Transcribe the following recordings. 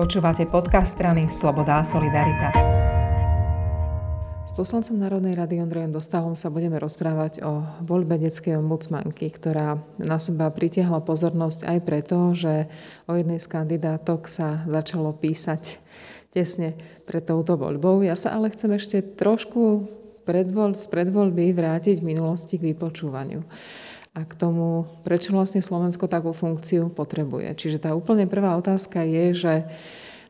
Počúvate podcast strany Sloboda a Solidarita. S poslancom Národnej rady Ondrejom Dostalom sa budeme rozprávať o voľbe detskej ombudsmanky, ktorá na seba pritiahla pozornosť aj preto, že o jednej z kandidátok sa začalo písať tesne pred touto voľbou. Ja sa ale chcem ešte trošku predvoľ, z predvoľby vrátiť v minulosti k vypočúvaniu a k tomu, prečo vlastne Slovensko takú funkciu potrebuje. Čiže tá úplne prvá otázka je, že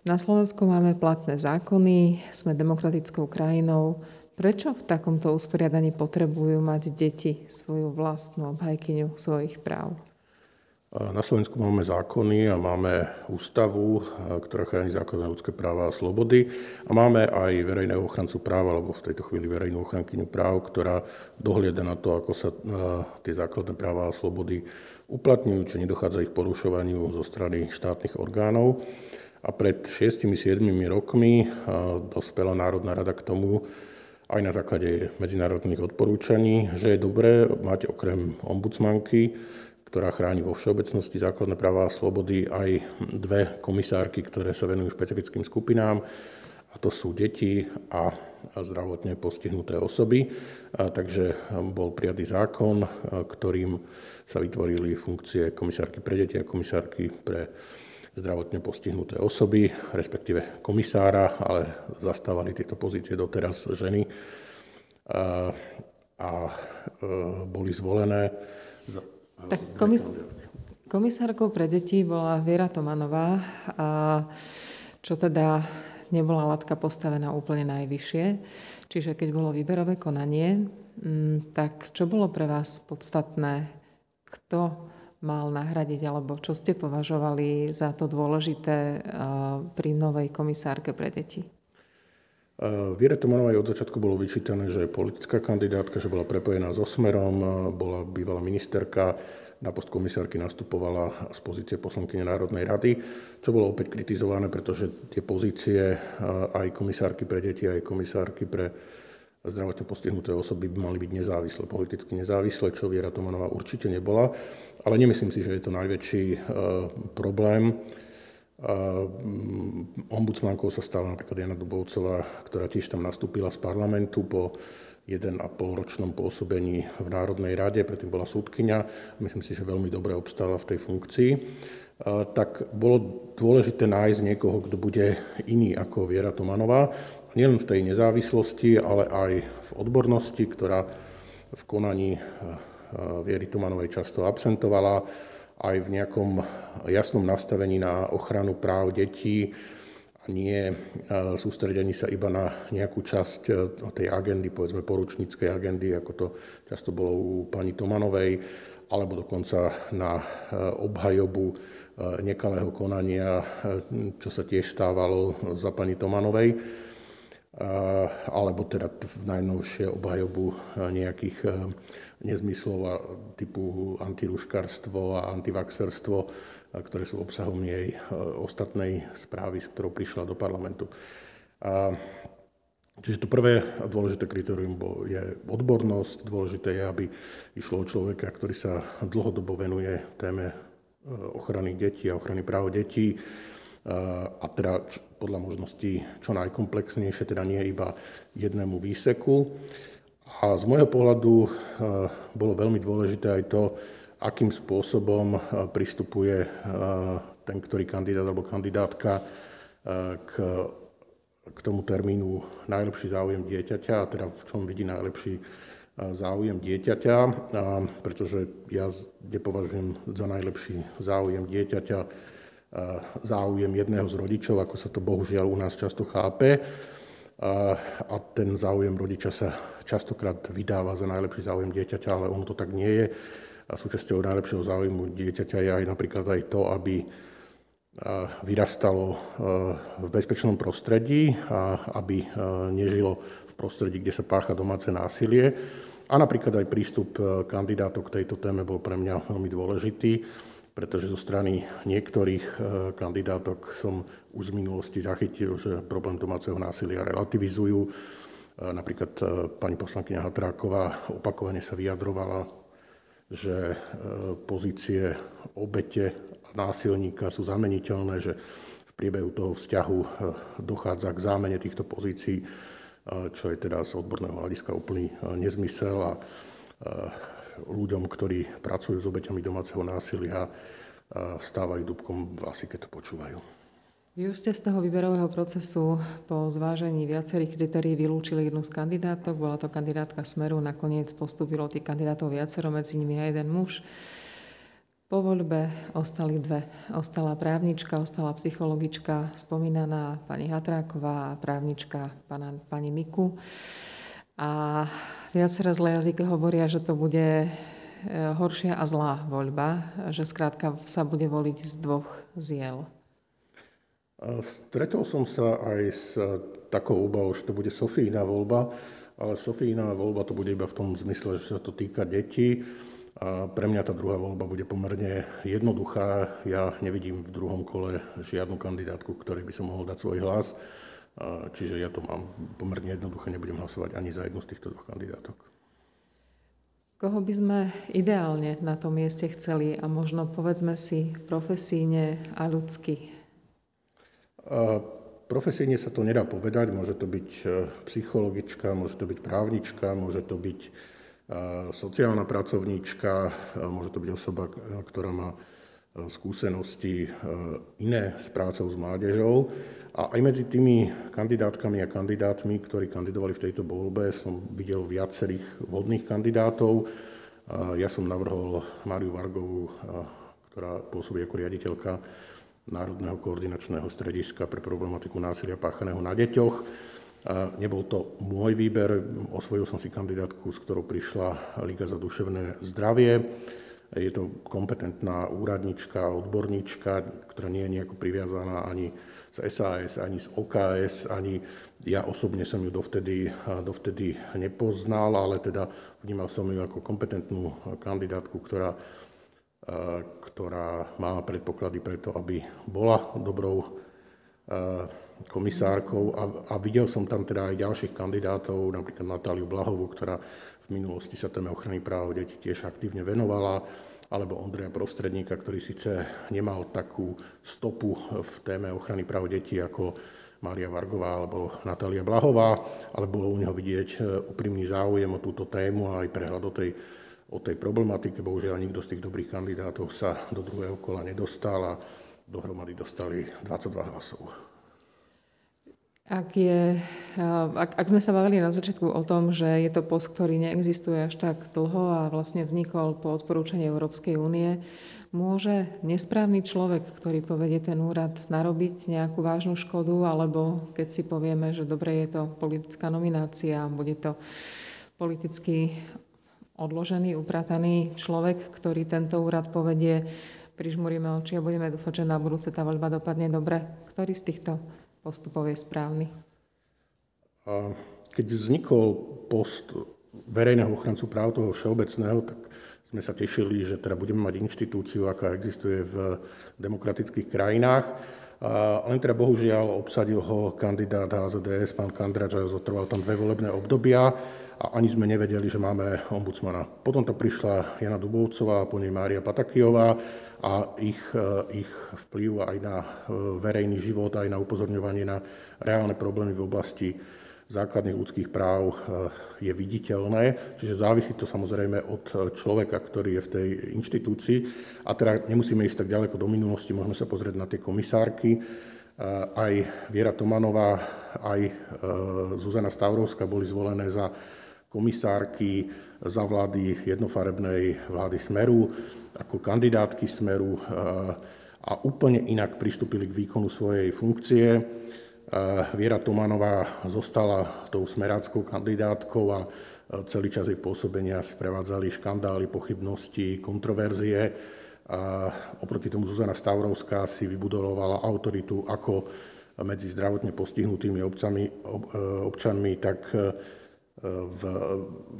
na Slovensku máme platné zákony, sme demokratickou krajinou. Prečo v takomto usporiadaní potrebujú mať deti svoju vlastnú obhajkyňu svojich práv? Na Slovensku máme zákony a máme ústavu, ktorá chráni základné ľudské práva a slobody. A máme aj verejného ochrancu práva, alebo v tejto chvíli verejnú ochrankyňu práv, ktorá dohliada na to, ako sa tie základné práva a slobody uplatňujú, či nedochádza ich porušovaniu zo strany štátnych orgánov. A pred 6-7 rokmi dospela Národná rada k tomu, aj na základe medzinárodných odporúčaní, že je dobré mať okrem ombudsmanky ktorá chráni vo všeobecnosti základné práva a slobody, aj dve komisárky, ktoré sa venujú špecifickým skupinám, a to sú deti a zdravotne postihnuté osoby. A takže bol prijatý zákon, ktorým sa vytvorili funkcie komisárky pre deti a komisárky pre zdravotne postihnuté osoby, respektíve komisára, ale zastávali tieto pozície doteraz ženy a, a e, boli zvolené tak komis- komisárkou pre deti bola Viera Tomanová, a čo teda nebola latka postavená úplne najvyššie. Čiže keď bolo výberové konanie, mm, tak čo bolo pre vás podstatné? Kto mal nahradiť, alebo čo ste považovali za to dôležité pri novej komisárke pre deti? Viere Tomanovej od začiatku bolo vyčítané, že je politická kandidátka, že bola prepojená so Smerom, bola bývalá ministerka, na post komisárky nastupovala z pozície poslankyne Národnej rady, čo bolo opäť kritizované, pretože tie pozície aj komisárky pre deti, aj komisárky pre zdravotne postihnuté osoby by mali byť nezávislé, politicky nezávislé, čo Viera Tomanová určite nebola. Ale nemyslím si, že je to najväčší problém. Mm, ombudsmankou sa stala napríklad Jana Dubovcová, ktorá tiež tam nastúpila z parlamentu po 1,5 ročnom pôsobení v Národnej rade, predtým bola súdkynia, myslím si, že veľmi dobre obstála v tej funkcii. Tak bolo dôležité nájsť niekoho, kto bude iný ako Viera Tomanová, nielen v tej nezávislosti, ale aj v odbornosti, ktorá v konaní Viery Tomanovej často absentovala aj v nejakom jasnom nastavení na ochranu práv detí a nie sústredení sa iba na nejakú časť e, tej agendy, povedzme poručníckej agendy, ako to často bolo u pani Tomanovej, alebo dokonca na e, obhajobu e, nekalého konania, čo sa tiež stávalo za pani Tomanovej alebo teda v najnovšie obhajobu nejakých nezmyslov typu antiruškarstvo a antivaxerstvo, ktoré sú obsahom jej ostatnej správy, s ktorou prišla do parlamentu. Čiže to prvé a dôležité kritérium je odbornosť. Dôležité je, aby išlo o človeka, ktorý sa dlhodobo venuje téme ochrany detí a ochrany práv detí a teda podľa možností čo najkomplexnejšie, teda nie iba jednému výseku. A z môjho pohľadu bolo veľmi dôležité aj to, akým spôsobom pristupuje ten, ktorý kandidát alebo kandidátka k, k tomu termínu najlepší záujem dieťaťa, teda v čom vidí najlepší záujem dieťaťa, pretože ja nepovažujem za najlepší záujem dieťaťa záujem jedného z rodičov, ako sa to bohužiaľ u nás často chápe. A ten záujem rodiča sa častokrát vydáva za najlepší záujem dieťaťa, ale ono to tak nie je. A súčasťou najlepšieho záujmu dieťaťa je aj napríklad aj to, aby vyrastalo v bezpečnom prostredí a aby nežilo v prostredí, kde sa pácha domáce násilie. A napríklad aj prístup kandidátov k tejto téme bol pre mňa veľmi dôležitý pretože zo strany niektorých e, kandidátok som už z minulosti zachytil, že problém domáceho násilia relativizujú. E, napríklad e, pani poslankyňa Hatráková opakovane sa vyjadrovala, že pozície obete a násilníka sú zameniteľné, že v priebehu toho vzťahu dochádza k zámene týchto pozícií, čo je teda z odborného hľadiska úplný nezmysel a ľuďom, ktorí pracujú s obeťami domáceho násilia, vstávajú dubkom asi, keď to počúvajú. Vy už ste z toho výberového procesu po zvážení viacerých kritérií vylúčili jednu z kandidátok. Bola to kandidátka Smeru. Nakoniec postúpilo tých kandidátov viacero, medzi nimi aj jeden muž. Po voľbe ostali dve. Ostala právnička, ostala psychologička, spomínaná pani Hatráková a právnička pana, pani Miku. A viacero zlé jazyky hovoria, že to bude e, horšia a zlá voľba, že skrátka sa bude voliť z dvoch ziel. Stretol som sa aj s takou obavou, že to bude Sofína voľba, ale Sofína voľba to bude iba v tom zmysle, že sa to týka detí. A pre mňa tá druhá voľba bude pomerne jednoduchá. Ja nevidím v druhom kole žiadnu kandidátku, ktorej by som mohol dať svoj hlas. Čiže ja to mám pomerne jednoduché, nebudem hlasovať ani za jednu z týchto dvoch kandidátok. Koho by sme ideálne na tom mieste chceli a možno povedzme si profesíne a ľudsky Profesijne sa to nedá povedať, môže to byť e, psychologička, môže to byť právnička, môže to byť e, sociálna pracovníčka, e, môže to byť osoba, ktorá má skúsenosti iné s prácou s mládežou. A aj medzi tými kandidátkami a kandidátmi, ktorí kandidovali v tejto voľbe, som videl viacerých vhodných kandidátov. Ja som navrhol Máriu Vargovú, ktorá pôsobí ako riaditeľka Národného koordinačného strediska pre problematiku násilia páchaného na deťoch. Nebol to môj výber, osvojil som si kandidátku, s ktorou prišla Liga za duševné zdravie. Je to kompetentná úradnička, odborníčka, ktorá nie je nejako priviazaná ani z SAS, ani z OKS, ani ja osobne som ju dovtedy, dovtedy nepoznal, ale teda vnímal som ju ako kompetentnú kandidátku, ktorá ktorá má predpoklady preto, aby bola dobrou komisárkou a, a videl som tam teda aj ďalších kandidátov, napríklad Natáliu Blahovú, ktorá v minulosti sa téme ochrany práv detí tiež aktívne venovala, alebo Ondreja Prostredníka, ktorý síce nemal takú stopu v téme ochrany práv detí ako Mária Vargová alebo Natália Blahová, ale bolo u neho vidieť e, úprimný záujem o túto tému a aj prehľad o tej o tej problematike. Bohužiaľ nikto z tých dobrých kandidátov sa do druhého kola nedostal a dohromady dostali 22 hlasov. Ak, je, ak, ak sme sa bavili na začiatku o tom, že je to post, ktorý neexistuje až tak dlho a vlastne vznikol po odporúčaní Európskej únie, môže nesprávny človek, ktorý povedie ten úrad, narobiť nejakú vážnu škodu, alebo keď si povieme, že dobre je to politická nominácia, bude to politicky odložený, uprataný človek, ktorý tento úrad povedie, prižmuríme oči a budeme dúfať, že na budúce tá voľba dopadne dobre. Ktorý z týchto postupov je správny? Keď vznikol post verejného ochrancu práv toho všeobecného, tak sme sa tešili, že teda budeme mať inštitúciu, aká existuje v demokratických krajinách. Len teda bohužiaľ obsadil ho kandidát HZDS, pán Kandrač, a zotrval tam dve volebné obdobia a ani sme nevedeli, že máme ombudsmana. Potom to prišla Jana Dubovcová, po nej Mária Patakijová a ich, eh, ich vplyv aj na eh, verejný život, aj na upozorňovanie na reálne problémy v oblasti základných ľudských práv eh, je viditeľné. Čiže závisí to samozrejme od človeka, ktorý je v tej inštitúcii. A teda nemusíme ísť tak ďaleko do minulosti, môžeme sa pozrieť na tie komisárky. Aj Viera Tomanová, aj Zuzana Stavrovská boli zvolené za komisárky za vlády jednofarebnej vlády Smeru, ako kandidátky Smeru eh, a úplne inak pristúpili k výkonu svojej funkcie. Eh, Viera Tomanová zostala tou smeráckou kandidátkou a eh, celý čas jej pôsobenia prevádzali škandály, pochybnosti, kontroverzie. A oproti tomu Zuzana Stavrovská si vybudovala autoritu ako medzi zdravotne postihnutými občanmi, občanmi tak v,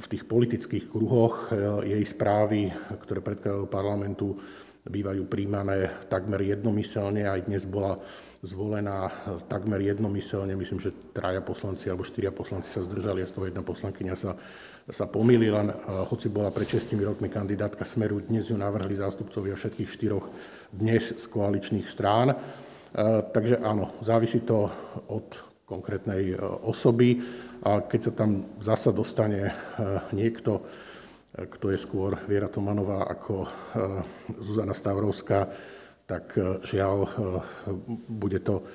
v tých politických kruhoch eh, jej správy, ktoré predkladajú parlamentu, bývajú príjmané takmer jednomyselne. Aj dnes bola zvolená takmer jednomyselne. Myslím, že traja poslanci alebo štyria poslanci sa zdržali a z toho jedna poslankyňa sa, sa pomýlila. Hoci bola pred 6 rokmi kandidátka Smeru, dnes ju navrhli zástupcovia všetkých štyroch dnes z koaličných strán. Takže áno, závisí to od konkrétnej osoby a keď sa tam zasa dostane niekto, kto je skôr Viera Tomanová ako Zuzana Stavrovská, tak žiaľ, bude to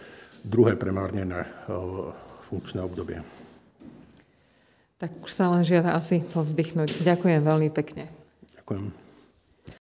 druhé premárnené funkčné obdobie. Tak už sa len žiada asi povzdychnúť. Ďakujem veľmi pekne. Ďakujem.